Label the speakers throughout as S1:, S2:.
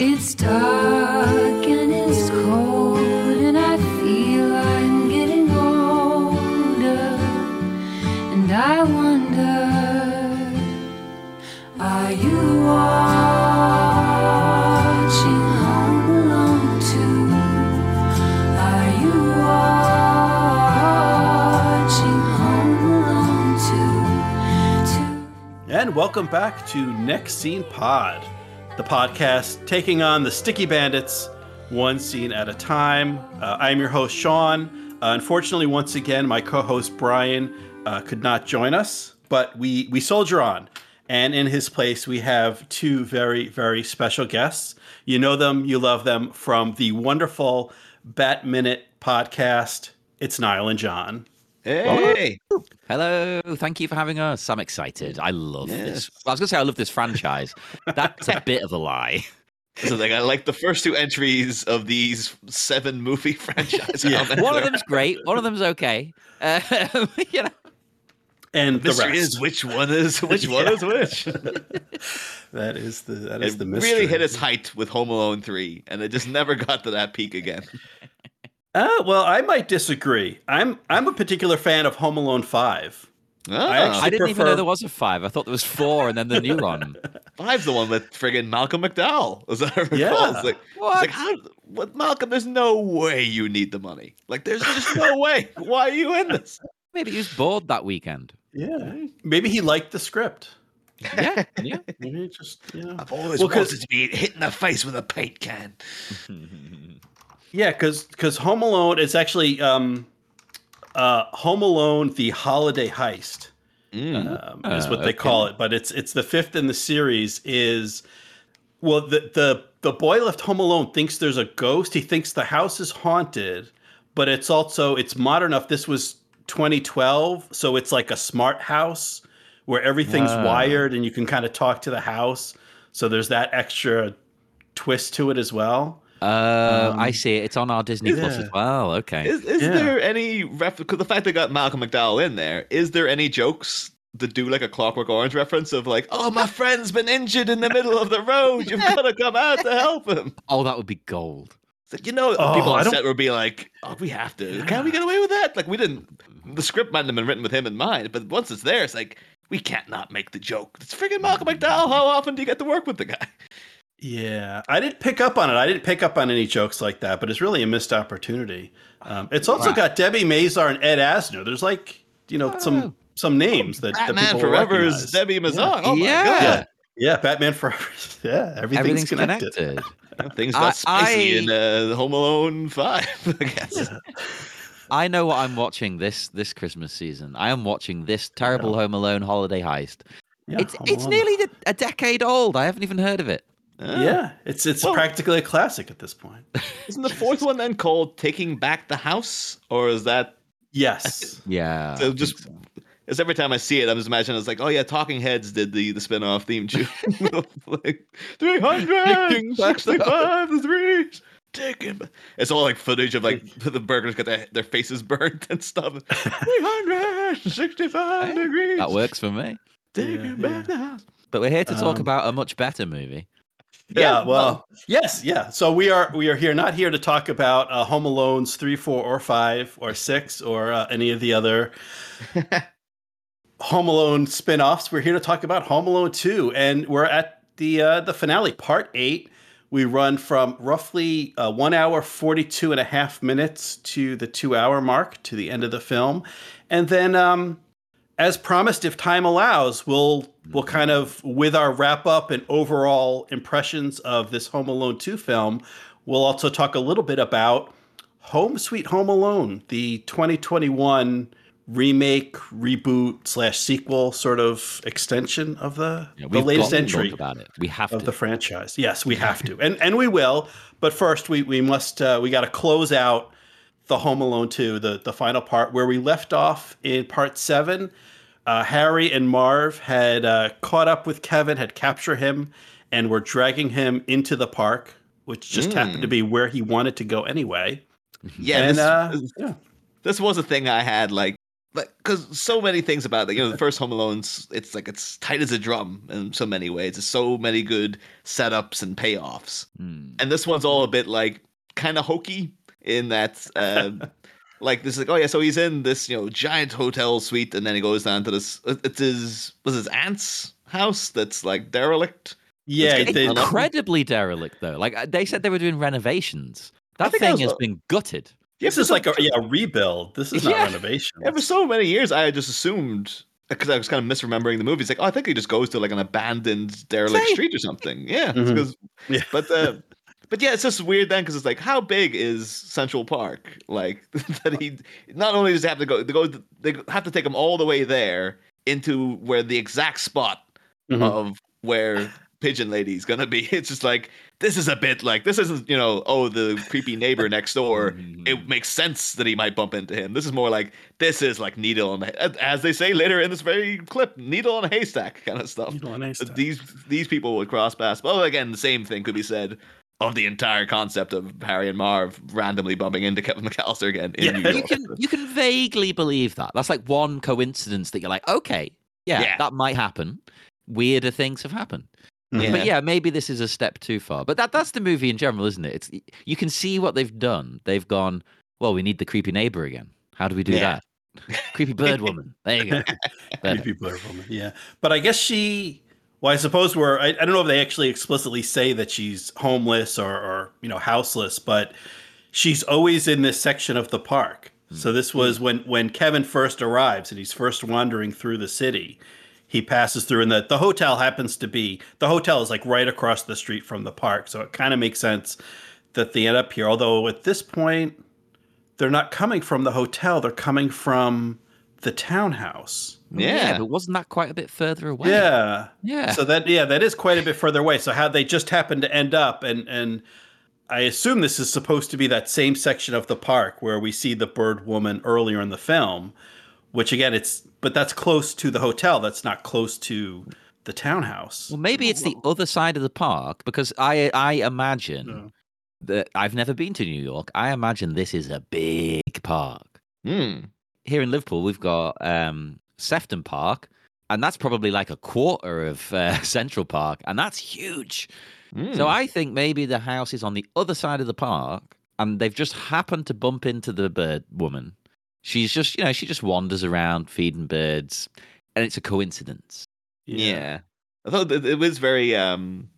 S1: It's dark and it's cold, and I feel I'm getting older. And I wonder, are you watching?
S2: And welcome back to Next Scene Pod, the podcast taking on the Sticky Bandits one scene at a time. Uh, I'm your host, Sean. Uh, unfortunately, once again, my co host, Brian, uh, could not join us, but we, we soldier on. And in his place, we have two very, very special guests. You know them, you love them from the wonderful Bat Minute podcast. It's Niall and John.
S3: Hey,
S4: Hello, thank you for having us. I'm excited. I love
S3: Yes.
S4: this. I was going to say I love this franchise. That's a bit of a lie.
S3: so like I like the first two entries of these seven movie franchises.
S2: Yeah.
S3: How many
S4: One of them's great. One of them's okay. Uh, you know,
S2: And
S3: are.
S2: the
S3: mystery
S2: rest.
S3: is which one is which one is which.
S2: that is the that is
S3: it
S2: the mystery.
S3: really hit its height with Home Alone three, and it just never got to that peak again.
S2: Uh, well, I might disagree. I'm I'm a particular fan of Home Alone Five.
S3: Ah,
S2: actually-
S4: I didn't even know there was a five. I thought there was four, and then the new one.
S3: Five's the one with friggin' Malcolm McDowell. As I recall,
S2: Yeah.
S3: it's like, it's
S4: What?
S3: like how? What Malcolm? There's no way you need the money. Like, there's just no way. Why are you in this?
S4: Maybe he was bored that weekend.
S2: Yeah, maybe he liked the script.
S4: Yeah, yeah.
S2: Maybe just you know.
S3: I've always
S2: Well, 'cause-
S3: wanted to be hit in the face with a paint can.
S2: Yeah, because because Home Alone is actually um, uh, Home Alone: The Holiday Heist um, is
S4: Uh,
S2: what they
S4: okay.
S2: call it. But it's it's the fifth in the series. Is well, the the the boy left home alone thinks there's a ghost. He thinks the house is haunted, but it's also it's modern enough. This was 2012, so it's like a smart house where everything's wired and you can kind of talk to the house. So there's that extra twist to it as well.
S4: Uh,
S2: Um,
S4: I see it. It's on our Disney Plus
S2: yeah.
S4: as well. Okay.
S3: Is, is
S2: Yeah.
S3: there any ref? Because the fact they got Malcolm McDowell in there, is there any jokes that do like a Clockwork Orange reference of like, "Oh, my friend's been injured in the middle of the road. You've got to come out to help him."
S4: Oh, that would be gold.
S3: It's like you know,
S2: Oh,
S3: people
S2: I
S3: on set would be like, "Oh, we have to. Can we get away with that?" Like we didn't. The script might have been written with him in mind, but once it's there, it's like we can't not make the joke. It's freaking Malcolm McDowell. How often do you get to work with the guy?
S2: Yeah, I didn't pick up on it. I didn't pick up on any jokes like that, but it's really a missed opportunity. Um, it's also
S4: Wow.
S2: got Debbie Mazar and Ed Asner. There's like you know some some names that, that
S3: Batman
S2: people
S3: Forever
S2: recognize.
S3: is Debbie Mazar. Oh my
S4: Yeah.
S3: god.
S2: Yeah, yeah, Batman Forever. Yeah, everything's,
S4: Everything's
S2: connected.
S4: connected.
S3: Yeah, Things
S4: I-
S3: got spicy
S4: I-
S3: in uh, Home Alone Five. I guess.
S4: I know what I'm watching this this Christmas season. I am watching this terrible Home Alone holiday heist.
S2: Yeah,
S4: it's
S2: Home
S4: it's
S2: Alone.
S4: nearly a- a decade old. I haven't even heard of it.
S3: Ah.
S2: Yeah, it's it's
S3: Well-
S2: practically a classic at this point.
S3: Isn't the fourth one then called Taking Back the House? Or is that
S2: Yes.
S4: Yeah.
S3: so just Because every time I see it, I'm just imagining it's like, oh yeah, Talking Heads did the the spin-off theme tune. like 365 degrees. Taking. It's all like footage of like the burgers got their, their faces burnt and stuff. 365 degrees.
S4: that works for me.
S3: Taking
S2: Yeah,
S3: back the house.
S4: But we're here to talk
S2: Um,
S4: about a much better movie.
S2: Yeah, well, yes, yeah. So we are we are here not here to talk about uh, Home Alone's three, four, or five, or six, or uh, any of the other Home Alone spin-offs. We're here to talk about Home Alone two, and we're at the uh, the finale, part eight. We run from roughly uh, one hour, 42 and a half minutes to the two hour mark to the end of the film. And then, um, as promised, if time allows, we'll we'll kind of with our wrap up and overall impressions of this Home Alone 2 film, we'll also talk a little bit about Home Sweet Home Alone, the 2021 remake, reboot slash sequel sort of extension of the,
S4: Yeah,
S2: the latest
S4: to
S2: entry
S4: about it. We have
S2: of
S4: to.
S2: the franchise. Yes, we have to, and and we will. But first, we we must uh, we got to close out the Home Alone two, the the final part where we left off in part seven. Uh, Harry and Marv had uh, caught up with Kevin, had captured him, and were dragging him into the park, which just happened to be where he wanted to go anyway.
S3: Yeah,
S2: and
S3: this,
S2: uh,
S3: this-
S2: yeah.
S3: this was a thing I had like like because so many things about it. You know, the first Home Alone's it's like it's tight as a drum in so many ways. There's so many good setups and payoffs,
S4: Hmm.
S3: and this one's all a bit like kind of hokey in that. Um, Like this, is like oh yeah, so he's in this you know giant hotel suite, and then he goes down to this. It's his was his aunt's house that's like derelict.
S2: Yeah,
S3: It's
S2: they,
S3: getting
S4: Incredibly derelict though. Like uh, they said they were doing renovations. That thing
S3: was-
S4: has been gutted.
S3: Yeah,
S2: this is like a yeah a rebuild. This is not
S4: Yeah.
S2: renovation.
S3: Yeah, for so many years, I had just assumed because I was kind of misremembering the movie. It's like, oh, I think he just goes to like an abandoned derelict
S4: Same.
S3: street or something. Yeah,
S2: Mhm. Yeah.
S3: but uh, but yeah, it's just weird then because it's like, how big is Central Park? Like that he not only does he have to go, they go, they have to take him all the way there into where the exact spot
S2: Mhm.
S3: of where Pigeon Lady's gonna be. It's just like this is a bit like this isn't you know oh the creepy neighbor next door it makes sense that he might bump into him. This is more like this is like needle on as they say later in this very clip, needle on a haystack kind of stuff.
S2: Know, nice
S3: That. These these people would cross paths. But again, the same thing could be said of the entire concept of Harry and Marv randomly bumping into Kevin McAllister again in
S2: Yeah.
S3: New
S2: You
S4: You can you can vaguely believe that. That's like one coincidence that you're like, okay, yeah,
S3: Yeah.
S4: that might happen. Weirder things have happened.
S2: Mhm.
S4: But yeah, maybe this is a step too far. But that that's the movie in general, isn't it? It's you can see what they've done. They've gone, well, we need the creepy neighbor again. How do we do
S3: Yeah.
S4: that? creepy bird woman. There you go. Better.
S2: Creepy blur woman. Yeah, but I guess she. Well, I suppose we're. I, I don't know if they actually explicitly say that she's homeless or, or you know houseless, but she's always in this section of the park. So mm-hmm. this was when when Kevin first arrives and he's first wandering through the city. He passes through, and the the hotel happens to be the hotel is like right across the street from the park. So it kind of makes sense that they end up here. Although at this point, they're not coming from the hotel; they're coming from the townhouse.
S3: Yeah.
S4: but wasn't that quite a bit further away?
S2: Yeah.
S4: Yeah.
S2: So that yeah, that is quite a bit further away. So how they just happened to end up and and I assume this is supposed to be that same section of the park where we see the bird woman earlier in the film, which again it's but that's close to the hotel. That's not close to the townhouse.
S4: Well, maybe it's the other side of the park because I I imagine
S2: No.
S4: that I've never been to New York. I imagine this is a big park.
S3: Hmm.
S4: Here in Liverpool, we've got um, Sefton Park, and that's probably like a quarter of uh, Central Park, and that's huge.
S3: Hmm.
S4: So I think maybe the house is on the other side of the park, and they've just happened to bump into the bird woman. She's just, you know, she just wanders around feeding birds, and it's a coincidence.
S3: Yeah. I thought that it was very um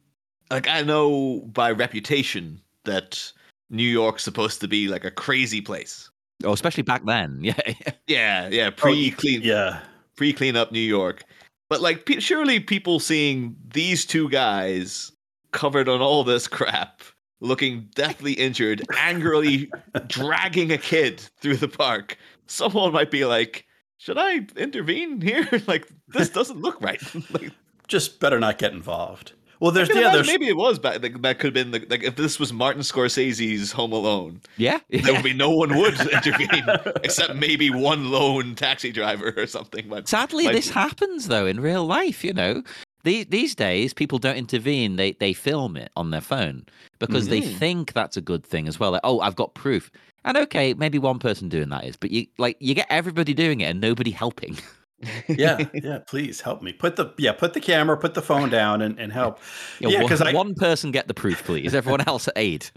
S3: like I know by reputation that New York's supposed to be like a crazy place.
S4: Oh, especially back then. Yeah.
S3: Yeah, yeah,
S2: Oh,
S3: pre clean
S2: Yeah.
S3: Pre clean up New York. But like pe- surely people seeing these two guys covered on all this crap, looking deathly injured, angrily dragging a kid through the park, someone might be like, "Should I intervene here? like this doesn't look right." like,
S2: Just better not get involved. Well, there's
S3: can
S2: yeah, there's
S3: maybe it was back. Like, that could have been the, like if this was Martin Scorsese's Home Alone,
S4: yeah.
S3: there would be no one would intervene except maybe one lone taxi driver or something. But
S4: Sadly,
S3: might
S4: this
S3: be-
S4: happens though in real life. You know, these these days people don't intervene; they they film it on their phone because they
S3: Mhm.
S4: think that's a good thing as well. Like, oh, I've got proof. And okay, maybe one person doing that is, but you like you get everybody doing it and nobody helping.
S2: yeah, yeah, please help me. Put the yeah, put the camera, put the phone down and, and help.
S4: You know,
S2: yeah,
S4: one,
S2: because I
S4: one person get the proof, please. Everyone else aid.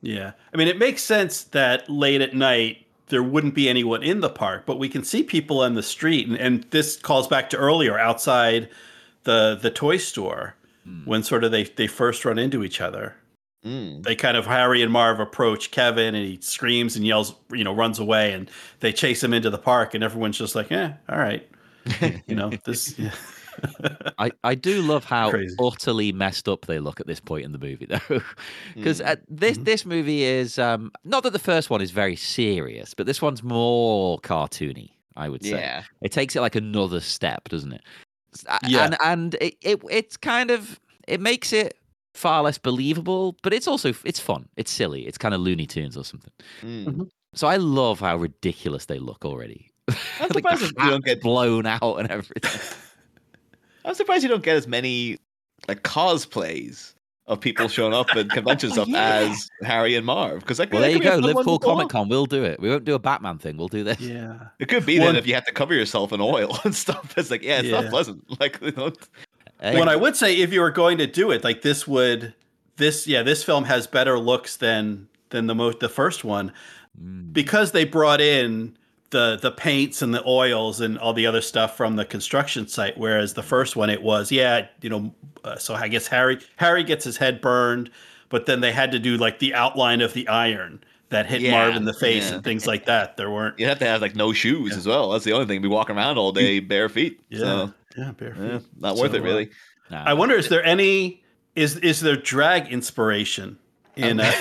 S2: Yeah. I mean, it makes sense that late at night there wouldn't be anyone in the park, but we can see people on the street. And, and this calls back to earlier outside the the toy store hmm. when sort of they, they first run into each other.
S3: Mm.
S2: They kind of Harry and Marv approach Kevin and he screams and yells, you know, runs away and they chase him into the park and everyone's just like, eh, all right. You know, this yeah.
S4: I, I do love how
S2: Crazy.
S4: utterly messed up they look at this point in the movie, though, because
S3: Mm.
S4: this
S2: Mhm.
S4: this movie is um, not that the first one is very serious, but this one's more cartoony. I would say
S3: Yeah.
S4: it takes it like another step, doesn't it?
S2: Yeah.
S4: and and it, it it's kind of it makes it far less believable, but it's also it's fun. It's silly. It's kind of Looney Tunes or something.
S3: Mm.
S4: So I love how ridiculous they look already.
S3: I'm
S4: like
S3: surprised
S4: the
S3: you don't get.
S4: blown out and everything.
S3: I'm surprised you don't get as many like cosplays of people showing up at convention stuff as Harry and Marv. Because
S4: Well, there you go. Liverpool Comic Con. We'll do it. We won't do a Batman thing. We'll do this.
S2: Yeah.
S3: It could be
S2: Well,
S3: that if you had to cover yourself in oil and stuff, it's like, yeah, it's
S2: Yeah.
S3: not pleasant. Like, you know,
S4: Hey,
S2: What I would say, if you were going to do it, like this would, this yeah, this film has better looks than than the most the first one
S4: mm,
S2: because they brought in the the paints and the oils and all the other stuff from the construction site. Whereas the first one, it was yeah, you know, uh, so I guess Harry Harry gets his head burned, but then they had to do like the outline of the iron that hit
S3: Yeah,
S2: Marv in the face
S3: yeah.
S2: and things like that. There weren't.
S3: you have to have like no shoes as well. That's the only thing. Be walking around all day bare feet.
S2: Yeah,
S3: So,
S2: yeah, bare feet.
S3: yeah, not worth
S2: So,
S3: it, really.
S4: nah.
S2: I wonder is there any is is there drag inspiration in uh,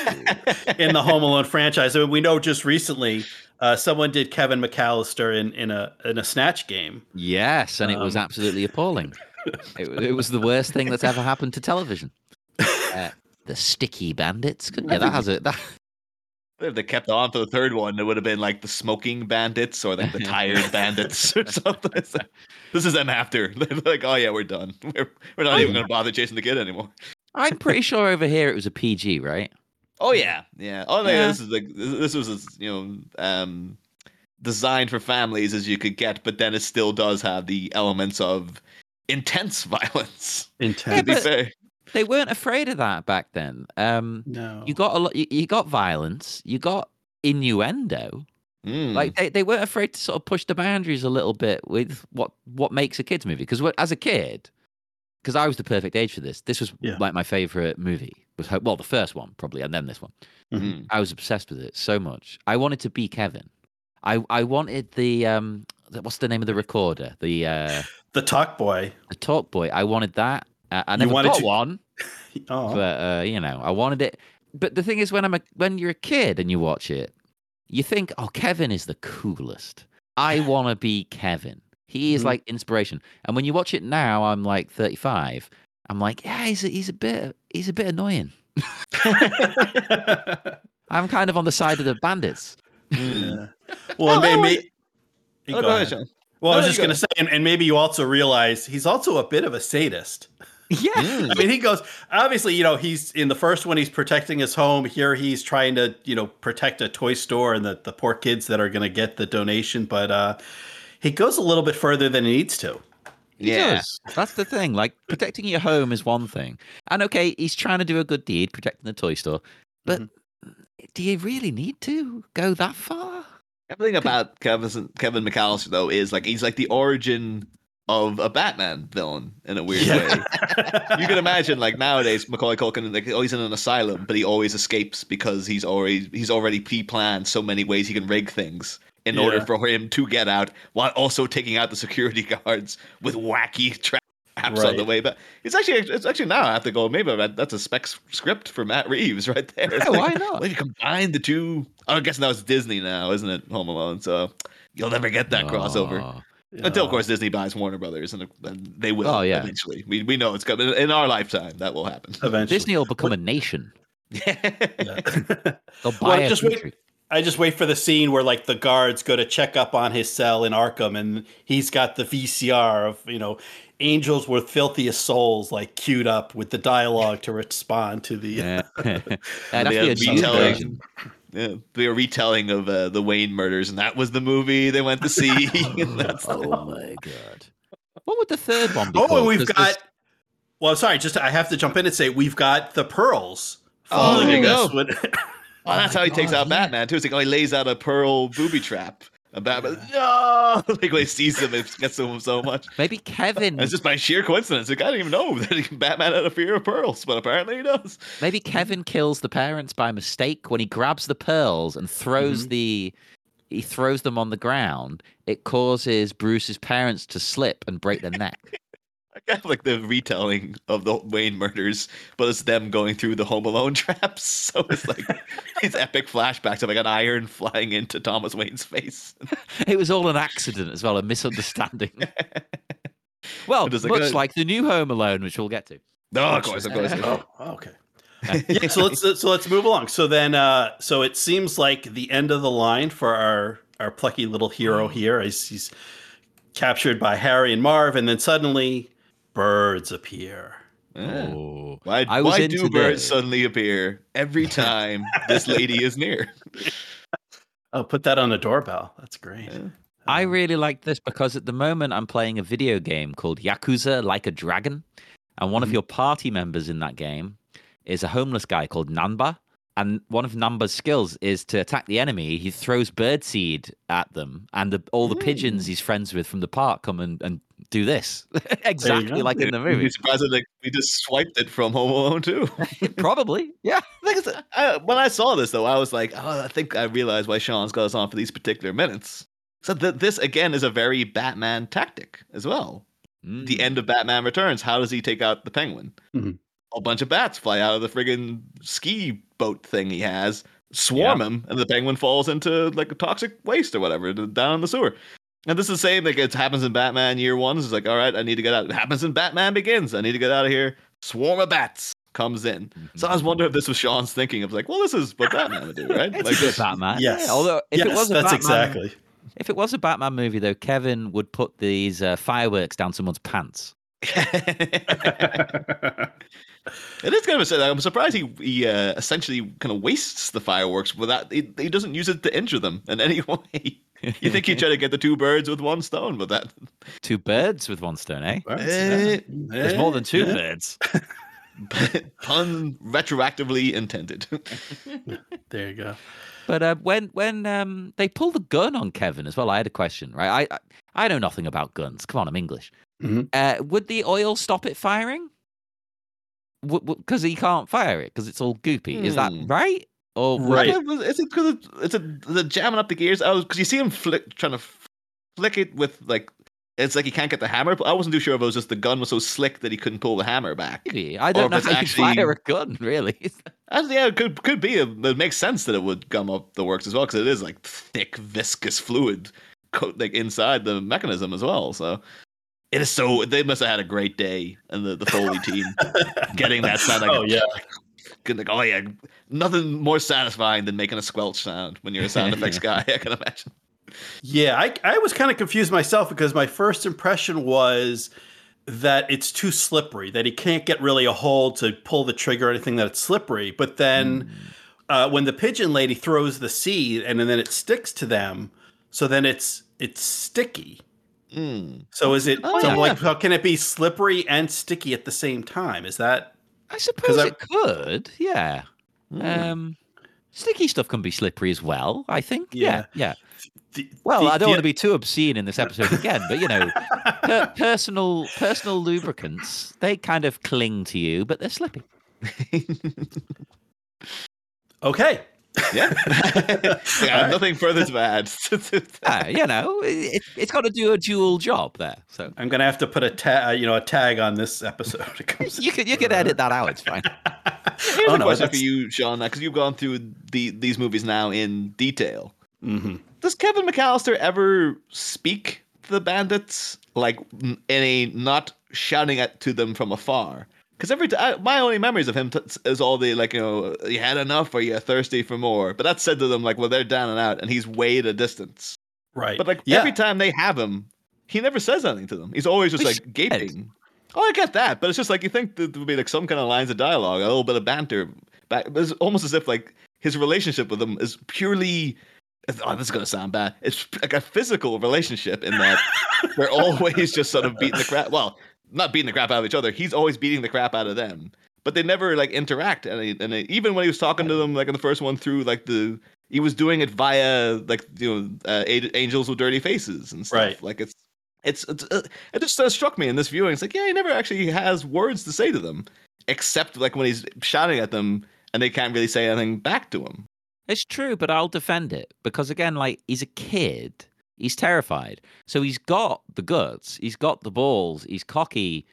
S2: in the Home Alone franchise? I mean, we know just recently uh, someone did Kevin McAllister in in a in a snatch game.
S4: Yes, and it was
S2: Um,
S4: absolutely appalling. it, it was the worst thing that's ever happened to television. Uh, the sticky bandits. Couldn't yeah, that has it. That,
S3: If they kept on to the third one, it would have been like the smoking bandits or like the tired bandits or something. Like, this is them after. They're like, oh yeah, we're done. We're, we're not even going to bother chasing the kid anymore.
S4: I'm pretty sure over here it was a PG, right?
S3: Oh yeah, yeah. Oh no,
S4: Yeah.
S3: this is like this this was as, you know um designed for families as you could get, but then it still does have the elements of intense violence. To
S2: Intense.
S3: be
S4: but-
S3: fair,
S4: They weren't afraid of that back then. Um,
S2: no.
S4: you got a lot. You, you got violence. You got innuendo.
S3: Mm.
S4: Like they, they weren't afraid to sort of push the boundaries a little bit with what what makes a kids movie. Because as a kid, because I was the perfect age for this. This was
S2: Yeah.
S4: like my favorite movie. Was Ho- well the first one probably, and then this one.
S3: Mm.
S4: I was obsessed with it so much. I wanted to be Kevin. I I wanted the um what's the name of the recorder? The uh
S2: the Talk Boy.
S4: the Talk Boy. I wanted that. Uh, I never
S2: wanted
S4: got
S2: to-
S4: one,
S2: Oh,
S4: but uh, you know I wanted it. But the thing is, when I'm a when you're a kid and you watch it, you think, oh, Kevin is the coolest. I want to be Kevin. He is
S2: Mhm.
S4: like inspiration. And when you watch it now, I'm like 35. I'm like, yeah, he's a, he's a bit he's a bit annoying. I'm kind of on the side of the bandits.
S2: yeah. Well,
S3: Oh,
S2: and
S3: oh,
S2: may- may-
S3: Oh,
S2: go
S3: go
S2: ahead.
S3: ahead, Sean.
S2: Well, I was just
S3: go.
S2: going to say, and, and maybe you also realize he's also a bit of a sadist.
S4: Yeah.
S3: Mm.
S2: I mean, he goes, obviously, you know, he's in the first one, he's protecting his home. Here, he's trying to, you know, protect a toy store and the, the poor kids that are going to get the donation. But uh, he goes a little bit further than he needs to.
S4: He
S3: Yeah.
S4: does. That's the thing. Like protecting your home is one thing, and okay, he's trying to do a good deed, protecting the toy store. But do you really need to go that far?
S3: Everything about Kevin Kevin McAllister though is like he's like the origin of a Batman villain in a weird way. you can imagine like nowadays Macaulay Culkin like oh he's in an asylum but he always escapes because he's already he's already pre-planned so many ways he can rig things in order for him to get out while also taking out the security guards with wacky traps on the way. But it's actually it's actually now I have to go maybe that's a spec script for Matt Reeves right there.
S4: Yeah,
S3: like,
S4: why not?
S3: well, you combine the two. Oh, I guess now it's Disney now isn't it Home Alone? So you'll never get that crossover.
S4: Oh.
S3: Until, of
S2: Uh,
S3: course, Disney buys Warner Brothers, and, and they will
S4: Oh, yeah.
S3: eventually. We, we know it's coming in our lifetime. That will happen.
S2: eventually.
S4: Disney will become a nation.
S2: Yeah.
S4: They'll buy
S2: Well,
S4: a
S2: just wait- I just wait for the scene where like the guards go to check up on his cell in Arkham, and he's got the VCR of you know angels with filthiest souls like queued up with the dialogue to respond to the.
S4: Yeah. That'd have be a
S3: retelling.
S4: Version.
S3: Yeah, they were retelling of uh, the Wayne murders, and that was the movie they went to see. And that's the-
S4: Oh my god! What would the third one be?
S2: Oh,
S4: called?
S2: we've got.
S4: there's-
S2: Well, sorry, just I have to jump in and say we've got the pearls
S3: Oh,
S2: falling
S3: there you
S2: against
S3: go.
S2: what-
S3: Oh, that's how he takes
S4: God,
S3: out
S4: yeah.
S3: Batman too. It's like oh, he lays out a pearl booby trap. Batman, no, like when he sees him, it gets to him so much.
S4: maybe Kevin.
S3: It's just by sheer coincidence. Like, I didn't even know that Batman had a fear of pearls, but apparently he does.
S4: Maybe Kevin kills the parents by mistake when he grabs the pearls and throws
S2: Mhm.
S4: the. He throws them on the ground. It causes Bruce's parents to slip and break their neck.
S3: I have like the retelling of the Wayne murders, but it's them going through the Home Alone traps. So it's like these epic flashbacks of like an iron flying into Thomas Wayne's face.
S4: It was all an accident as well, a misunderstanding. well,
S3: It was like
S4: much
S3: a-
S4: like the new Home Alone, which we'll get to.
S3: No, of course, of course.
S2: Oh, okay. yeah, so let's so let's move along. So then, uh, so it seems like the end of the line for our our plucky little hero here is he's captured by Harry and Marv, and then suddenly birds appear.
S3: Yeah.
S4: Oh.
S3: Why,
S4: I was
S3: why do birds
S4: the-
S3: suddenly appear every time this lady is near?
S2: Oh, put that on the doorbell. That's great.
S3: Yeah.
S4: I really like this because at the moment I'm playing a video game called Yakuza Like a Dragon. And one of
S2: Mhm.
S4: your party members in that game is a homeless guy called Nanba. And one of Nanba's skills is to attack the enemy. He throws birdseed at them, and the, all the pigeons he's friends with from the park come and, and do this. exactly like in the movie.
S3: You'd be surprised that like, we just swiped it from Home Alone too.
S4: Probably. Yeah.
S3: Like I said, I, when I saw this though, I was like, oh, I think I realized why Sean's got us on for these particular minutes. So th- this again is a very Batman tactic as well. The
S4: Mm.
S3: end of Batman Returns. How does he take out the Penguin?
S2: Mhm.
S3: A bunch of bats fly out of the friggin' ski boat thing he has, swarm him, and the Penguin falls into like a toxic waste or whatever down in the sewer. And this is the same. Like it happens in Batman Year One. It's like, all right, I need to get out. It happens in Batman Begins. I need to get out of here. Swarm of bats comes in. So I was wondering if this was Sean's thinking of like, well, this is what Batman would do, right?
S4: It's
S3: Like
S4: a good
S3: this.
S4: Batman.
S2: Yes.
S4: Yeah, Although if
S2: yes,
S4: it was a
S2: that's
S4: Batman,
S2: exactly.
S4: if it was a Batman movie though, Kevin would put these uh, fireworks down someone's pants.
S3: It is kind of a sad. I'm surprised he he uh, essentially kind of wastes the fireworks without. He, he doesn't use it to injure them in any way. You think he'd try to get the two birds with one stone, but that
S4: Two birds with one stone, eh?
S3: Eh,
S4: There's more than two birds.
S3: pun retroactively intended.
S2: There you go.
S4: But uh, when when um, they pull the gun on Kevin as well, I had a question. Right, I I, I know nothing about guns. Come on, I'm English.
S2: Mhm.
S4: Uh, would the oil stop it firing? Because he can't fire it because it's all goopy. Is that
S3: Hmm.
S4: right? Or would
S2: Right.
S4: it-
S3: Is it because it's a the jamming up the gears? Oh, because you see him flick, trying to flick it with like. It's like he can't get the hammer. But I wasn't too sure if it was just the gun was so slick that he couldn't pull the hammer back.
S4: Maybe. I don't know
S3: it's
S4: how you
S3: actually-
S4: fire a gun, really.
S3: As, yeah, it could could be. It makes sense that it would gum up the works as well because it is like thick, viscous fluid, co- like inside the mechanism as well. So it is so. They must have had a great day, and the the Foley team getting that sound. Like,
S2: Oh yeah.
S3: Good, like, oh yeah, nothing more satisfying than making a squelch sound when you're a sound effects guy. I can imagine.
S2: Yeah, I, I was kind of confused myself because my first impression was that it's too slippery, that he can't get really a hold to pull the trigger or anything, that it's slippery. But then uh, when the pigeon lady throws the seed and then it sticks to them, so then it's it's sticky.
S3: Mm.
S2: So is it
S3: Oh,
S2: so
S3: yeah.
S2: like how can it be slippery and sticky at the same time? Is that
S4: I suppose
S2: I-
S4: it could. Yeah.
S3: Mm.
S4: Um, sticky stuff can be slippery as well. I think.
S2: Yeah.
S4: Yeah. Yeah.
S2: the,
S4: Well,
S2: the-
S4: I don't
S2: the-
S4: want to be too obscene in this episode again, but you know, per- personal personal lubricants they kind of cling to you, but they're slippy.
S2: Okay.
S3: Yeah. I have nothing further to add.
S4: Ah, you know, it, it's got to do a dual job there. So
S2: I'm gonna have to put a tag, you know, a tag on this episode.
S4: You could you could edit that out. It's fine.
S3: Here's
S2: Oh,
S3: a
S2: no,
S3: question for you, Sean, because you've gone through the, these movies now in detail.
S2: Mhm.
S3: Does Kevin McAllister ever speak to the bandits like n- in a not shouting at to them from afar? Because every time my only memories of him t- is all the like you know you had enough or you're thirsty for more. But that's said to them like well they're down and out and he's way at a distance.
S2: Right.
S3: But like
S2: yeah.
S3: every time they have him, he never says anything to them. He's always just
S4: We
S3: like gaping. Oh, I get that, but it's just like you think there would be like some kind of lines of dialogue, a little bit of banter. Back, it's almost as if like his relationship with them is purely. Oh, this is gonna sound bad. It's like a physical relationship in that they're always just sort of beating the crap. Well, not beating the crap out of each other. He's always beating the crap out of them, but they never like interact. And, he- and he- even when he was talking to them, like in the first one, through like the he was doing it via like you know uh, angels with dirty faces and stuff.
S2: Right.
S3: Like it's it's, it's uh, it just uh, struck me in this viewing. It's like yeah, he never actually has words to say to them, except like when he's shouting at them and they can't really say anything back to him.
S4: It's true, but I'll defend it because again, like he's a kid, he's terrified, so he's got the guts, he's got the balls, he's cocky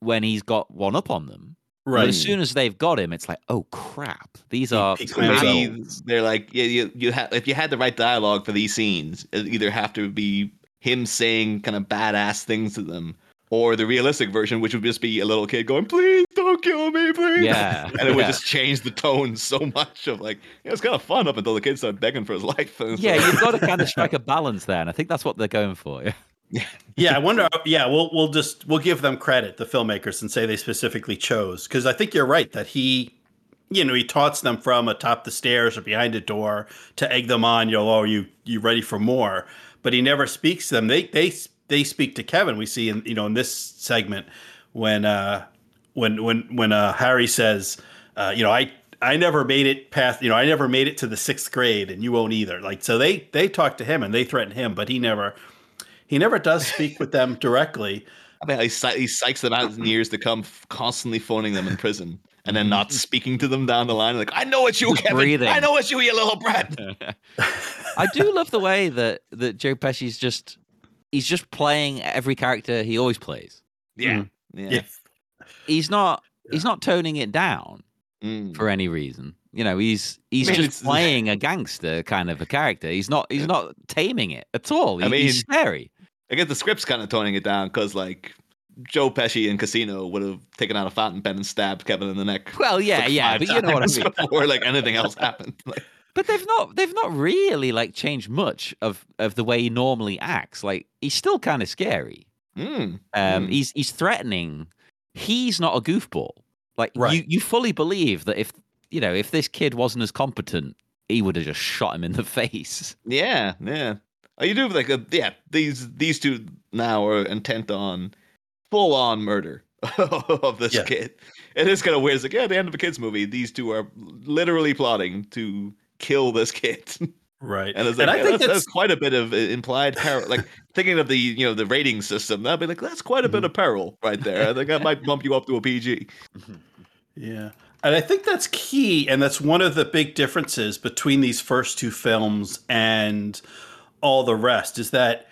S4: when he's got one up on them. But
S2: right.
S4: as soon as they've got him, it's like, oh crap, these are
S2: he
S3: So
S2: clams
S3: maybe they're like, yeah, you, you ha- if you had the right dialogue for these scenes, it either have to be him saying kind of badass things to them, or the realistic version, which would just be a little kid going, "Please don't kill me, please."
S4: Yeah,
S3: and it would
S4: yeah.
S3: just change the tone so much of like, you know, it's kind of fun up until the kid started begging for his life. And
S4: Yeah,
S3: like-
S4: you've got to kind of strike a balance there, and I think that's what they're going for. Yeah.
S2: Yeah, I wonder. Yeah, we'll we'll just we'll give them credit, the filmmakers, and say they specifically chose because I think you're right that he, you know, he taunts them from atop the stairs or behind a door to egg them on. You know, oh, you you ready for more? But he never speaks to them. They they they speak to Kevin. We see in you know in this segment when uh when when when uh Harry says, uh, you know, I I never made it past, you know, I never made it to the sixth grade, and you won't either. Like, so they they talk to him and they threaten him, but he never he never does speak with them directly.
S3: I mean, he, psy- he psychs them out in years to come, constantly phoning them in prison, and then not speaking to them down the line. Like, I know it's you,
S4: Just
S3: Kevin.
S4: breathing.
S3: I know it's you, you little brat.
S4: I do love the way that that Joe Pesci's just he's just playing every character he always plays.
S3: Yeah, yeah.
S2: Yeah.
S4: He's not he's not toning it down
S3: Mm.
S4: for any reason. You know, he's he's
S3: I mean,
S4: just
S3: it's-
S4: playing a gangster kind of a character. He's not he's not taming it at all.
S3: I
S4: He- he's
S3: mean-
S4: scary.
S3: I guess the script's kind of toning it down because, like, Joe Pesci in Casino would have taken out a fountain pen and stabbed Kevin in the neck.
S4: Well, yeah,
S3: like,
S4: yeah, but you know what I mean.
S3: Before like anything else happened. Like,
S4: But they've not they've not really like changed much of of the way he normally acts. Like he's still kind of scary.
S3: mm,
S4: Um,
S3: Mm.
S4: he's he's threatening. He's not a goofball. Like you you fully believe that if you know if this kid wasn't as competent, he would have just shot him in the face.
S3: yeah, yeah. Oh, you do like a, yeah. These these two now are intent on full on murder of this
S2: Yeah.
S3: kid. It is kind of weird. It's like yeah, at the end of a kids movie, these two are literally plotting to kill this kid.
S2: Right.
S3: And like,
S2: I
S3: yeah,
S2: think
S3: that's,
S2: that's,
S3: that's quite a bit of uh, implied peril. Like thinking of the you know the rating system, that'd be like that's quite a bit of peril right there. I think that might bump you up to a PG.
S2: yeah. And I think that's key. And that's one of the big differences between these first two films and all the rest is that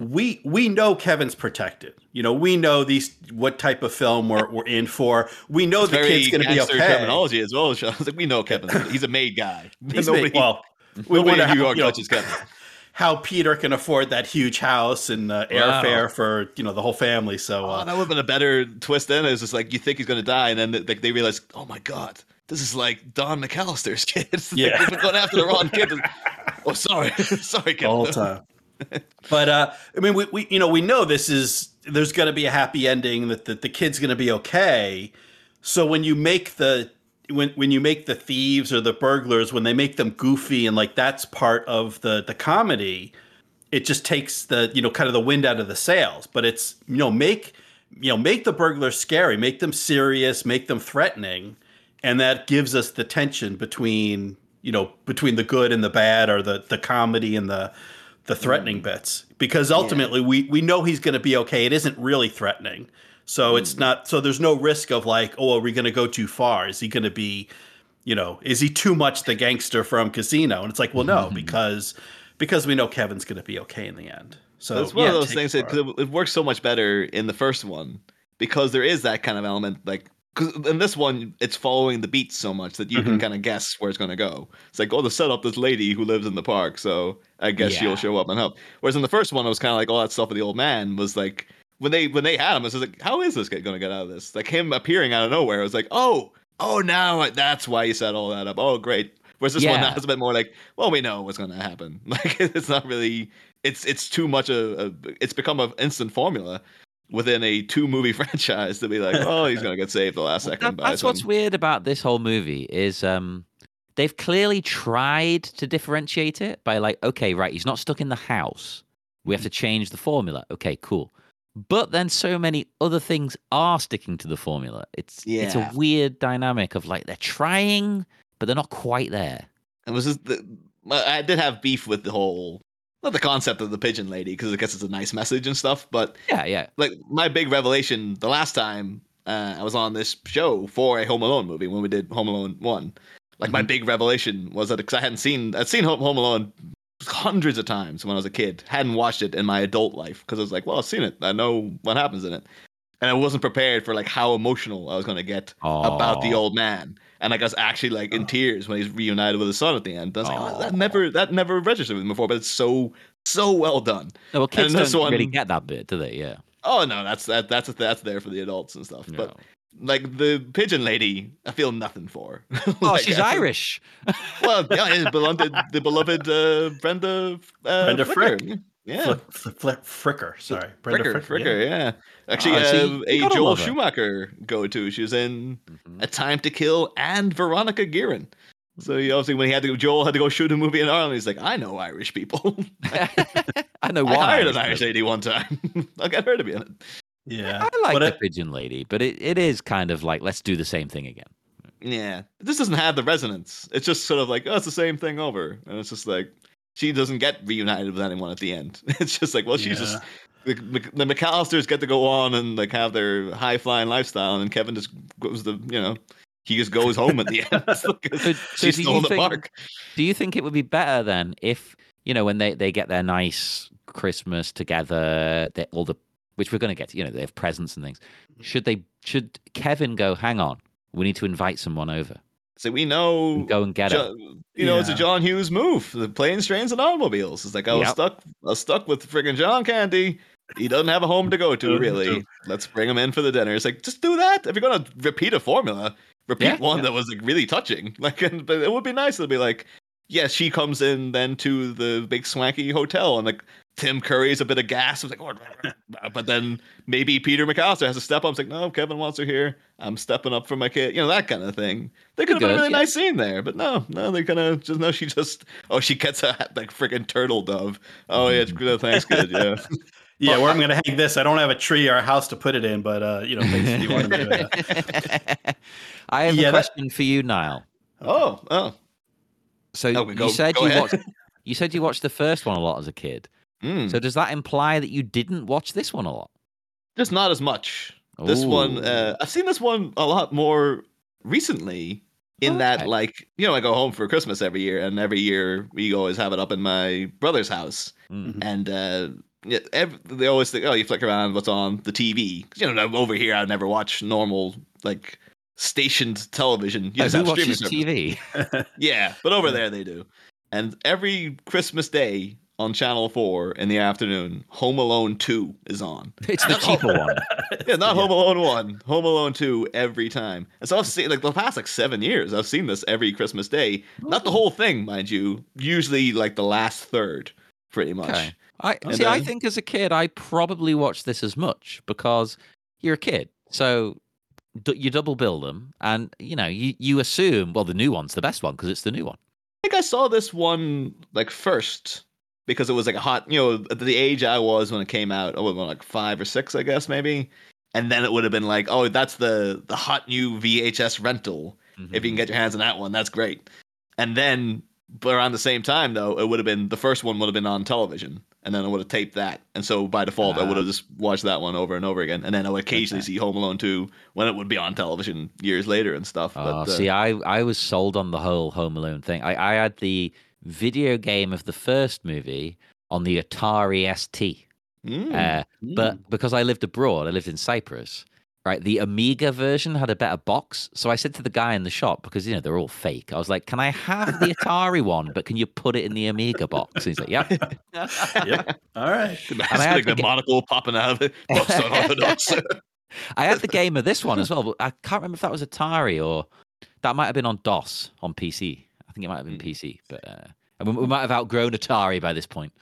S2: we we know Kevin's protected. You know, we know these what type of film we're, we're in for. We know the kid's going to be okay.
S3: terminology as well. Sean. It's like we know Kevin. He's a made guy.
S2: He's
S3: nobody,
S2: made- well, we wonder
S3: in New
S2: how,
S3: York
S2: you know,
S3: touches Kevin.
S2: how Peter can afford that huge house and uh,
S4: Wow.
S2: airfare for you know the whole family. So
S3: Oh,
S2: uh,
S3: that would have been a better twist. Then it's just like you think he's gonna die, and then like they realize, oh my god, this is like Don McAllister's kid. It's like,
S2: Yeah.
S3: going after the wrong kid. oh, sorry, sorry, Kevin.
S2: the time. But uh, I mean, we, we you know we know this is there's going to be a happy ending that the, the kid's going to be okay. So when you make the when when you make the thieves or the burglars when they make them goofy and like that's part of the the comedy, it just takes the you know kind of the wind out of the sails. But it's you know make you know make the burglars scary, make them serious, make them threatening, and that gives us the tension between you know between the good and the bad or the the comedy and the the threatening mm. bits because ultimately we we know he's going to be okay. It isn't really threatening. So it's mm. not so there's no risk of like oh are we going to go too far? Is he going to be you know is he too much the gangster from casino? And it's like well no because because we know kevin's going to be okay in the end. So
S3: It's one
S2: yeah,
S3: of those things that
S2: for it.
S3: 'cause it, it works so much better in the first one because there is that kind of element. Like, because in this one, it's following the beats so much that you can
S2: Mhm.
S3: kind of guess where it's going to go. It's like, oh, to set up this lady who lives in the park, so I guess
S4: Yeah.
S3: she'll show up and help. Whereas in the first one, it was kind of like all that stuff with the old man was like when they when they had him, it was like, how is this going to get out of this? Like him appearing out of nowhere. It was like, oh, oh, now that's why you set all that up. Oh, great. Whereas this one
S4: Yeah.
S3: now is a bit more like, well, we know what's going to happen. Like it's not really it's it's too much a, a it's become an instant formula within a two movie franchise to be like, oh, he's gonna get saved the last second.
S4: That-
S3: by
S4: that's what's weird about this whole movie is um they've clearly tried to differentiate it by like okay right he's not stuck in the house. We have to change the formula. Okay cool. But then so many other things are sticking to the formula. It's it's a weird dynamic of like they're trying but they're not quite there.
S3: It was just the, I I did have beef with the whole not the concept of the pigeon lady because I guess it's a nice message and stuff, but
S4: yeah yeah.
S3: like my big revelation the last time uh, I was on this show for a Home Alone movie when we did Home Alone one. Like my big revelation was that because I hadn't seen I'd seen Home, Home Alone hundreds of times when I was a kid, hadn't watched it in my adult life because I was like, well, I've seen it, I know what happens in it, and I wasn't prepared for like how emotional I was going to get about the old man. And like I was actually like in tears when he's reunited with his son at the end. I was like, oh, that never that never registered with me before, but it's so so well done.
S4: no, well kids
S3: this
S4: don't really
S3: one-
S4: get that bit do they yeah
S3: Oh no, that's that that's that's there for the adults and stuff. But like the pigeon lady, I feel nothing for.
S4: oh she's
S3: I-
S4: irish
S3: Well, yeah, his beloved the beloved uh, Brenda uh,
S2: Brenda
S3: Fricker.
S2: Frick.
S3: Yeah.
S2: Flick, flick, flick, Fricker. Sorry, Brenda
S3: Fricker,
S2: Fricker.
S3: Fricker, yeah. Actually,
S4: Oh, so
S3: uh,
S4: you-
S3: a Joel. Schumacher go to. She was in
S4: Mhm.
S3: A Time to Kill and Veronica Guerin. So he obviously, when he had to, Joel had to go shoot a movie in Ireland. He's like, I know Irish people.
S4: I know
S3: why.
S4: I
S3: hired an
S4: Irish
S3: Irish lady one time. I'll get her to be in it.
S2: Yeah.
S4: I like
S2: But
S4: the
S2: it-
S4: pigeon lady, but it, it is kind of like let's do the same thing again.
S3: Yeah, this doesn't have the resonance. It's just sort of like, oh, it's the same thing over, and it's just like she doesn't get reunited with anyone at the end. It's just like, well, she's just the, the McAllisters get to go on and like have their high flying lifestyle, and Kevin just goes the you know he just goes home at the end. It's like,
S4: So- so
S3: she's
S4: do
S3: still
S4: you
S3: in the
S4: think-
S3: park.
S4: Do you think it would be better then if you know when they they get their nice Christmas together, they, all the which we're going to get, you know, they have presents and things. Mm-hmm. Should they? Should Kevin go? Hang on, we need to invite someone over.
S3: So we know
S4: go and get her.
S3: you know, it's a John Hughes move. The planes, trains, and automobiles. It's like I was
S4: Yep.
S3: stuck. I was stuck with friggin' John Candy. He doesn't have a home to go to, really. Let's bring him in for the dinner. It's like just do that. If you're gonna repeat a formula, repeat
S4: Yeah,
S3: one
S2: yeah.
S3: that was like really touching. Like, and, but it would be nice to be like, yes, she comes in then to the big swanky hotel, and like Tim Curry's a bit of gas. I was like, "Oh," uh, but then maybe Peter McAllister has to step up. It's like, no, Kevin wants her here. I'm stepping up for my kid. You know that kind of thing. They could have been a really
S4: yeah.
S3: nice scene there, but no, no, they kind of just no. She just oh, she gets a like freaking turtle dove. Oh yeah, it's good. Thanks, good. Yeah,
S2: Yeah, where I'm going to hang this. I don't have a tree or a house to put it in, but uh, you know, thanks if you want to do it. Uh.
S4: I have
S2: Yeah,
S4: a
S2: that-
S4: question for you, Niall.
S3: Oh, oh.
S4: So oh,
S3: Okay, go-
S4: you said you watched you said you watched the first one a lot as a kid.
S3: Mm.
S4: So does that imply that you didn't watch this one a lot?
S3: just not as much. This one, uh, I've seen this one a lot more recently. In that, like, you know, I go home for Christmas every year, and every year we always have it up in my brother's house.
S4: Mm.
S3: and uh, yeah, ev- they always think, oh, you flick around what's on the TV. You know, over here I never watch normal like stationed television. You
S4: Oh,
S3: just
S4: who
S3: have streaming
S4: watches. TV?
S3: Yeah, but over there they do. And every Christmas day on Channel Four in the afternoon, Home Alone Two is on.
S4: It's the cheaper one.
S3: Yeah, not
S2: Yeah.
S3: Home Alone One, Home Alone Two every time. And so I've seen like the past like seven years, I've seen this every Christmas day. Not the whole thing, mind you. Usually like the last third, pretty much.
S4: Okay. I
S3: And
S4: see. I think as a kid, I probably watched this as much because you're a kid, so d- you double bill them, and you know you you assume well the new one's the best one because it's the new one.
S3: I think I saw this one like first because it was like a hot, you know, the age I was when it came out. I was like five or six, I guess, maybe. And then it would have been like, oh, that's the the hot new VHS rental. If you can get your hands on that one, that's great. And then, but around the same time, though, it would have been the first one would have been on television, and then I would have taped that. And so by default, I would have
S4: Ah.
S3: just watched that one over and over again. And then I would occasionally
S4: Okay.
S3: see Home Alone 2 when it would be on television years later and stuff.
S4: Oh,
S3: but, uh,
S4: see, I I was sold on the whole Home Alone thing. I I had the video game of the first movie on the Atari ST.
S3: mm,
S4: Uh, But because I lived abroad, I lived in Cyprus, right? The Amiga version had a better box. So I said to the guy in the shop, because, you know, they're all fake, I was like, can I have the Atari one, but can you put it in the Amiga box? And he's like, yeah.
S2: Yep. All right.
S3: That's
S4: I had
S3: like the
S4: get-
S3: monocle popping out of it. Books on Orthodox.
S4: I had the game of this one as well, but I can't remember if that was Atari or that might have been on DOS on PC. I think it might have been
S3: Hmm.
S4: PC, but uh, and we, we might have outgrown Atari by this point.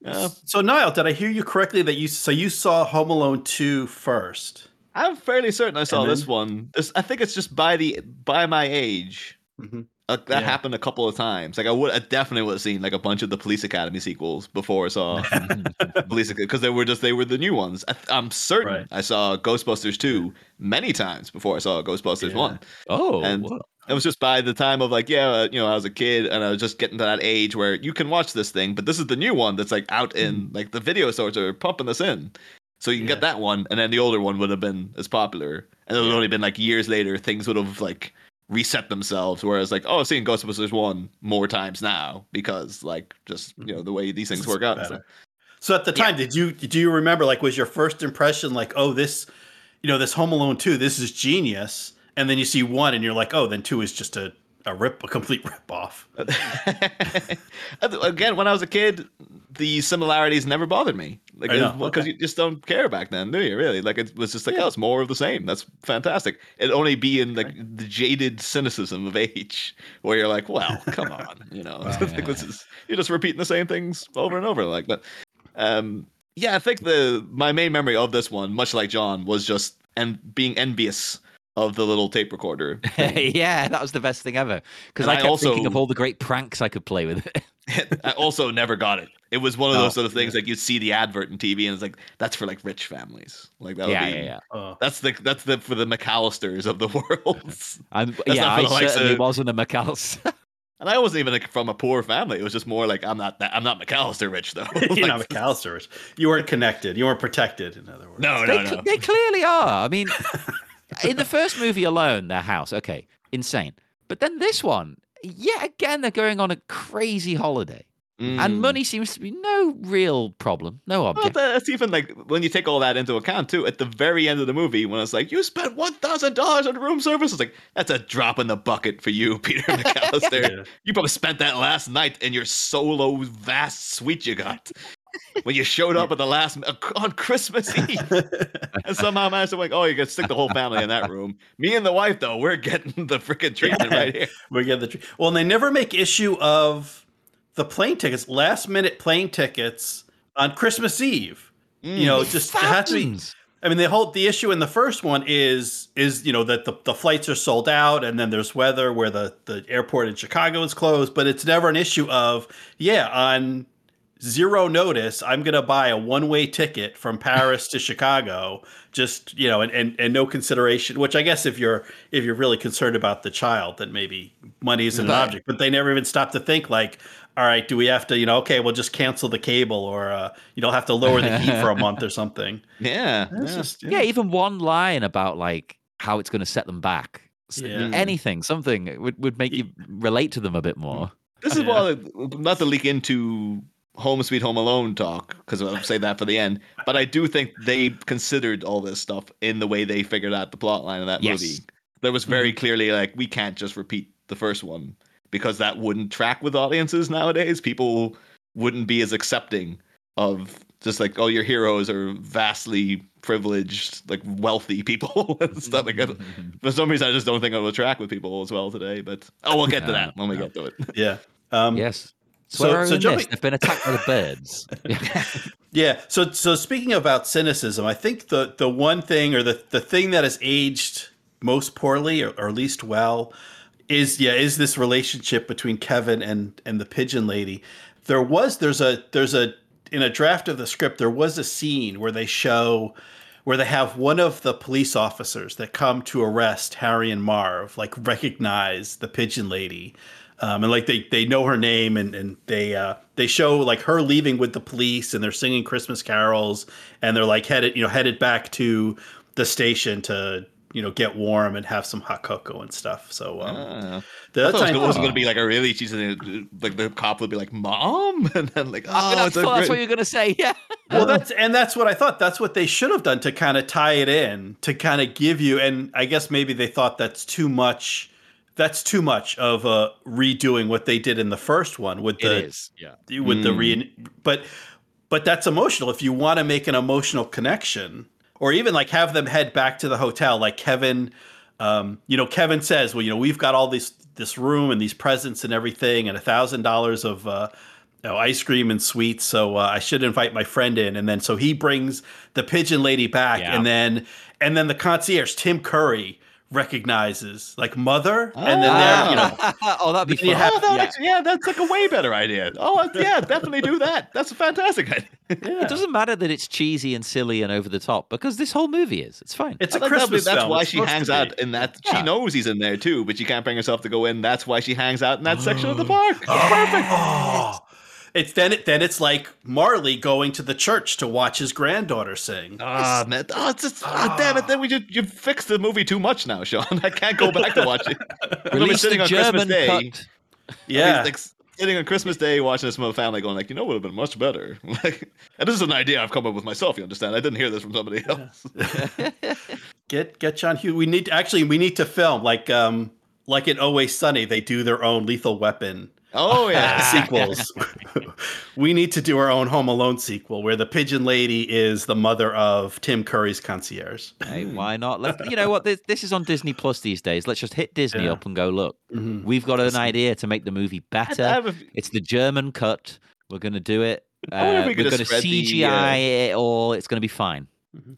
S3: Yeah,
S2: So Niall, did I hear you correctly that you so you saw Home Alone 2 first?
S3: I'm fairly certain I saw
S2: And
S3: this one. This, I think it's just by the by my age.
S2: Mm-hmm.
S3: Uh, that
S2: Yeah.
S3: happened a couple of times. Like I would, I definitely would have seen like a bunch of the Police Academy sequels before I saw Police because they were just they were the new ones. I, I'm certain
S2: Right.
S3: I saw Ghostbusters two many times before I saw Ghostbusters
S2: Yeah.
S3: one.
S4: oh,
S3: And-. It was just by the time of like, yeah, uh, you know, I was a kid and I was just getting to that age where you can watch this thing, but this is the new one that's like out in like the video stores are pumping this in. So you can get that one, and then the older one would have been as popular. And it would have only been like years later, things would have like reset themselves. Whereas like, oh, I've seen Ghostbusters one more times now because like just you know mm-hmm. the way these things work out.
S2: better. So at the time, did you do you remember like was your first impression like, oh, this, you know, this Home Alone 2, this is genius, and then you see one and you're like, oh, then two is just a a rip, a complete rip off.
S3: Again, when I was a kid, the similarities never bothered me. Like, because
S2: okay.
S3: you just don't care back then, do you? Really? Like, it was just like, oh, it's more of the same. That's fantastic. It'd only be in like the jaded cynicism of age, where you're like, well, come on, you know,
S2: Wow.
S3: like, this is you're just repeating the same things over and over. Like, but um, yeah, I think the my main memory of this one, much like John, was just and being envious of the little tape recorder.
S4: yeah, that was the best thing ever. Because I
S3: I
S4: kept
S3: also-
S4: thinking of all the great pranks I could play with it.
S3: I also never got it. It was one of
S2: Oh,
S3: those sort of things like you'd see the advert in TV and it's like that's for like rich families. Like that would
S4: yeah,
S3: be
S4: yeah, yeah.
S2: Oh.
S3: that's the that's the for the McAllisters of the world.
S4: I'm, yeah,
S3: for
S4: I
S3: the
S4: certainly
S3: of-
S4: wasn't a McAllister.
S3: and I wasn't even like from a poor family. It was just more like I'm not that I'm not McAllister rich though.
S2: You're
S3: Like,
S2: not McAllister. rich. You weren't connected. You weren't protected. In other words.
S3: no, no,
S4: cl-
S3: no.
S4: they clearly are. I mean, in the first movie alone, their house, okay, insane. But then this one, yet again, they're going on a crazy holiday.
S3: Mm.
S4: And money seems to be no real problem, no
S3: Well,
S4: object.
S3: that's even like when you take all that into account too. At the very end of the movie, when it's like you spent one thousand dollars on room service, it's like that's a drop in the bucket for you, Peter McAllister.
S2: Yeah.
S3: You probably spent that last night in your solo vast suite you got when you showed up at the last uh, on Christmas Eve, and somehow managed to like, oh, you can stick the whole family in that room. Me and the wife though, we're getting the freaking treatment
S2: Yeah.
S3: right here.
S2: we get the tr- well, and they never make issue of the plane tickets, last minute plane tickets on Christmas Eve. You mm. know, just has to be. I mean, the whole the issue in the first one is is you know that the, the flights are sold out, and then there's weather where the the airport in Chicago is closed, but it's never an issue of yeah on zero notice I'm gonna buy a one way ticket from Paris to Chicago, just you know, and, and and no consideration. Which I guess if you're if you're really concerned about the child, then maybe money isn't an object. But they never even stop to think like. All right, do we have to, you know, okay, we'll just cancel the cable or uh, you don't have to lower the heat for a month or something.
S3: Yeah, yeah.
S2: just,
S4: Yeah, even one line about like how it's going to set them back.
S2: Yeah. Mm-hmm.
S4: Anything, something would, would make you relate to them a bit mm-hmm. more.
S3: This is
S2: Yeah.
S3: why, uh, not to leak into Home Sweet Home Alone talk, because I'll say that for the end. But I do think they considered all this stuff in the way they figured out the plot line of that
S4: Yes.
S3: movie. There was very clearly like we can't just repeat the first one because that wouldn't track with audiences nowadays. People wouldn't be as accepting of just like oh your heroes are vastly privileged like wealthy people and stuff like that. For some reason, I just don't think it will track with people as well today. But oh, we'll get to that when we get to it.
S2: Yeah. Um,
S4: Yes. So,
S2: So-
S4: where are
S2: so
S4: we in
S2: jumping-
S4: They've been attacked by the birds.
S2: Yeah. So so speaking about cynicism, I think the the one thing or the the thing that has aged most poorly or, or least well is yeah is this relationship between Kevin and and the pigeon lady. There was there's a there's a in a draft of the script there was a scene where they show where they have one of the police officers that come to arrest Harry and Marv like recognize the pigeon lady um, and like they they know her name and and they uh they show like her leaving with the police and they're singing Christmas carols and they're like headed you know headed back to the station to you know get warm and have some hot cocoa and stuff so um
S3: Ah.
S2: the other
S3: thought it
S2: time
S3: was going to be like a really she's in like the cop would be like mom and then like oh
S4: I
S3: it's a
S4: thought that's what you're going to say. Yeah.
S2: well that's and that's what i thought that's what they should have done to kind of tie it in to kind of give you and i guess maybe they thought that's too much that's too much of uh redoing what they did in the first one with the
S4: it is. Yeah.
S2: with the
S3: Mm.
S2: re but but that's emotional if you want to make an emotional connection or even like have them head back to the hotel like kevin um, you know kevin says well you know we've got all this this room and these presents and everything and a thousand dollars of uh, you know, ice cream and sweets so uh, i should invite my friend in and then so he brings the pigeon lady back
S4: Yeah.
S2: and then and then the concierge tim curry recognizes like mother and then they're you know ah.
S4: oh, that'd be fun.
S2: have-
S3: Oh, that
S4: yeah.
S3: actually- yeah, that's like a way better idea. Oh, yeah, definitely do that. That's a fantastic idea.
S4: It doesn't matter that it's cheesy and silly and over the top because this whole movie is. It's fine.
S2: it's
S3: I
S2: a
S3: think that'll be- that's
S2: film.
S3: why
S2: It's
S3: she hangs out in that.
S4: Yeah.
S3: She knows he's in there too, but she can't bring herself to go in. That's why she hangs out in that section of the
S2: Oh.
S3: park. Oh. Perfect.
S2: Oh. Oh, it's then it then it's like Marley going to the church to watch his granddaughter sing.
S3: Ah, man. Oh, it's just, ah, damn it. Then we just, you fixed the movie too much now, Sean. I can't go back to watch it. Remember
S4: Release
S3: sitting on Christmas
S4: German
S3: Day.
S4: cut.
S2: yeah,
S3: Like sitting on Christmas Day watching this with my family going like, you know what would have been much better. Like and this is an idea I've come up with myself, you understand? I didn't hear this from somebody else.
S2: get get John Hughes. We need to, actually we need to film like um like in Always Sunny. They do their own Lethal Weapon
S3: Oh yeah.
S2: sequels. we need to do our own Home Alone sequel where the pigeon lady is the mother of Tim Curry's concierge.
S4: Hey, why not? Let's, you know what? This, this is on Disney Plus these days. Let's just hit Disney
S2: Yeah.
S4: up and go. Look,
S2: Mhm.
S4: we've got an idea to make the movie better.
S3: a-
S4: It's the German cut. We're going to do it.
S3: I wonder if
S4: Uh,
S3: we could
S4: we're going to
S3: spread the,
S4: CGI
S3: uh,
S4: it all. It's going to be fine.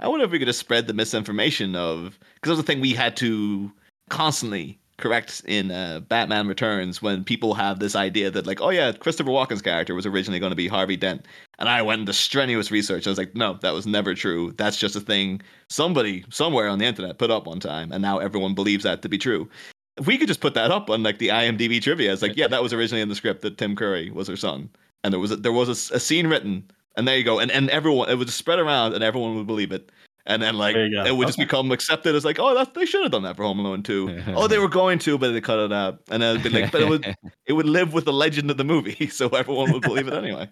S3: I wonder if we could have spread the misinformation of because that was the thing we had to constantly correct in uh, Batman Returns when people have this idea that like, oh yeah, Christopher Walken's character was originally going to be Harvey Dent, and I went into strenuous research. I was like, no, that was never true. That's just a thing somebody somewhere on the internet put up one time, and now everyone believes that to be true. If we could just put that up on like the IMDb trivia, it's like, yeah, that was originally in the script that Tim Curry was her son, and there was a, there was a a, scene written, and there you go, and and everyone it was spread around, and everyone would believe it. And then, like,
S2: There you go.
S3: it would just
S2: Okay.
S3: become accepted as like, oh, that they should have done that for Home Alone 2. oh, they were going to, but they cut it out. And then it'd be like, but it would it would live with the legend of the movie, so everyone would believe it anyway.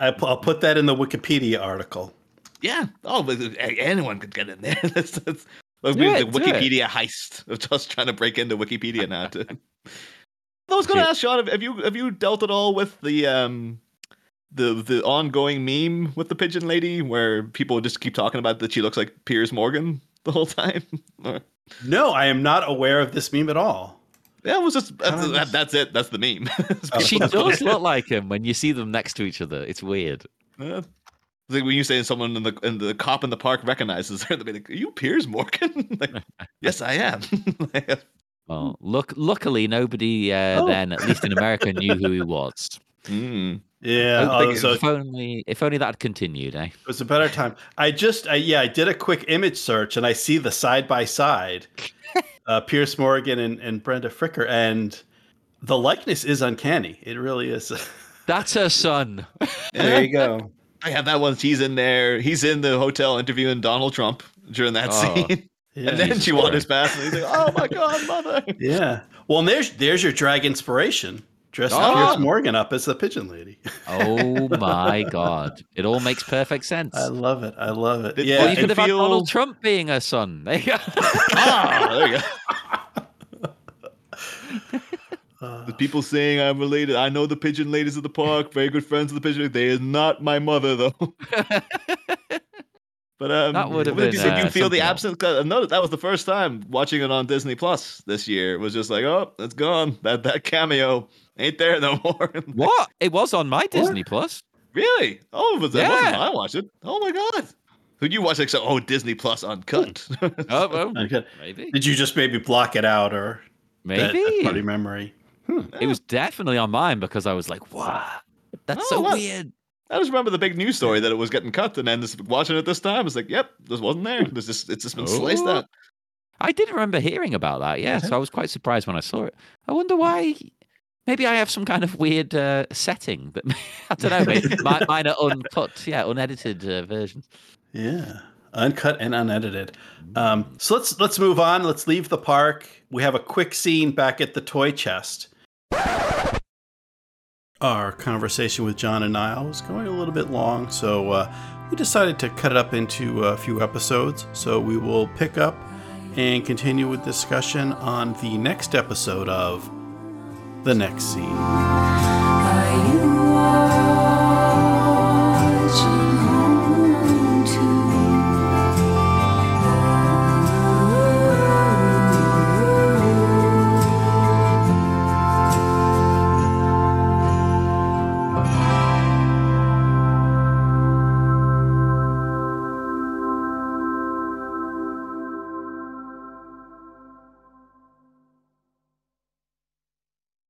S2: I, pu- I'll put that in the Wikipedia article.
S3: Yeah. Oh, but uh, anyone could get in there. that's, that's, that's the
S4: do it.
S3: Wikipedia heist of just trying to break into Wikipedia now. To... I was going to ask Sean, have you have you dealt at all with the um the the ongoing meme with the pigeon lady where people just keep talking about that she looks like Piers Morgan the whole time?
S2: No, I am not aware of this meme at all.
S3: Yeah, it was just that's, that, that's it. That's the meme.
S2: Oh.
S4: she does look like him when you see them next to each other. It's weird.
S3: Yeah. It's like when you say someone in the in the cop in the park recognizes her, they'll be like, "Are you Piers Morgan?" like, yes, I am.
S4: Well, look, luckily nobody uh,
S2: Oh.
S4: then, at least in America, knew who he was.
S3: Mm.
S2: Yeah,
S4: I
S2: oh, so
S4: if only, if only that had continued, eh?
S2: it was a better time. I just, I, yeah, I did a quick image search and I see the side by side, uh, Piers Morgan and, and Brenda Fricker, and the likeness is uncanny. It really is.
S4: That's her son.
S2: there you go.
S3: I have that one. He's in there. He's in the hotel interviewing Donald Trump during that
S4: Oh.
S3: scene,
S2: Yeah.
S3: and then
S4: Jesus
S3: she wanders past, and he's like, "Oh my god, mother!"
S2: yeah. Well, and there's there's your drag inspiration. Dress
S4: Oh.
S2: Piers Morgan up as the pigeon lady.
S4: Oh my god! It all makes perfect sense.
S2: I love it. I love it. Yeah.
S4: well, you could have had
S3: feel-
S4: Donald Trump being her son. There you go.
S3: ah, there you go. The people saying I'm related. I know the pigeon ladies of the park. Very good friends of the pigeon. They is not my mother though. But um,
S4: That would have
S3: did
S4: been,
S3: you, did you
S4: uh,
S3: feel the
S4: absence? else.
S3: absence? 'cause I noticed that was the first time watching it on Disney Plus this year. It was just like, oh, it's gone. That that cameo ain't there no more.
S4: what? It was on my Disney Plus.
S3: really? Oh, it was that wasn't
S4: Yeah.
S3: I watched it. Oh my god. Who'd you watch? Like, so, oh, Disney Plus uncut.
S4: Oh, well,
S2: okay.
S4: maybe,
S2: Did you just maybe block it out or that-
S4: maybe.
S2: that's party memory? Hmm.
S4: It was definitely on mine because I was like, "What? That's
S3: Oh,
S4: so
S3: what?
S4: weird."
S3: I just remember the big news story that it was getting cut, and then just watching it this time, it's like, yep, this wasn't there. This just it's just been oh. sliced
S4: Oh.
S3: out.
S4: I did remember hearing about that. Yeah, so I was quite surprised when I saw it. I wonder why. Maybe I have some kind of weird uh, setting that I don't know. Maybe mine, mine are uncut, yeah, unedited uh, versions.
S2: Yeah, uncut and unedited. Um, so let's let's move on. Let's leave the park. We have a quick scene back at the toy chest. Our conversation with John and Niall was going a little bit long, so uh, we decided to cut it up into a few episodes. So we will pick up and continue with discussion on the next episode of the next scene.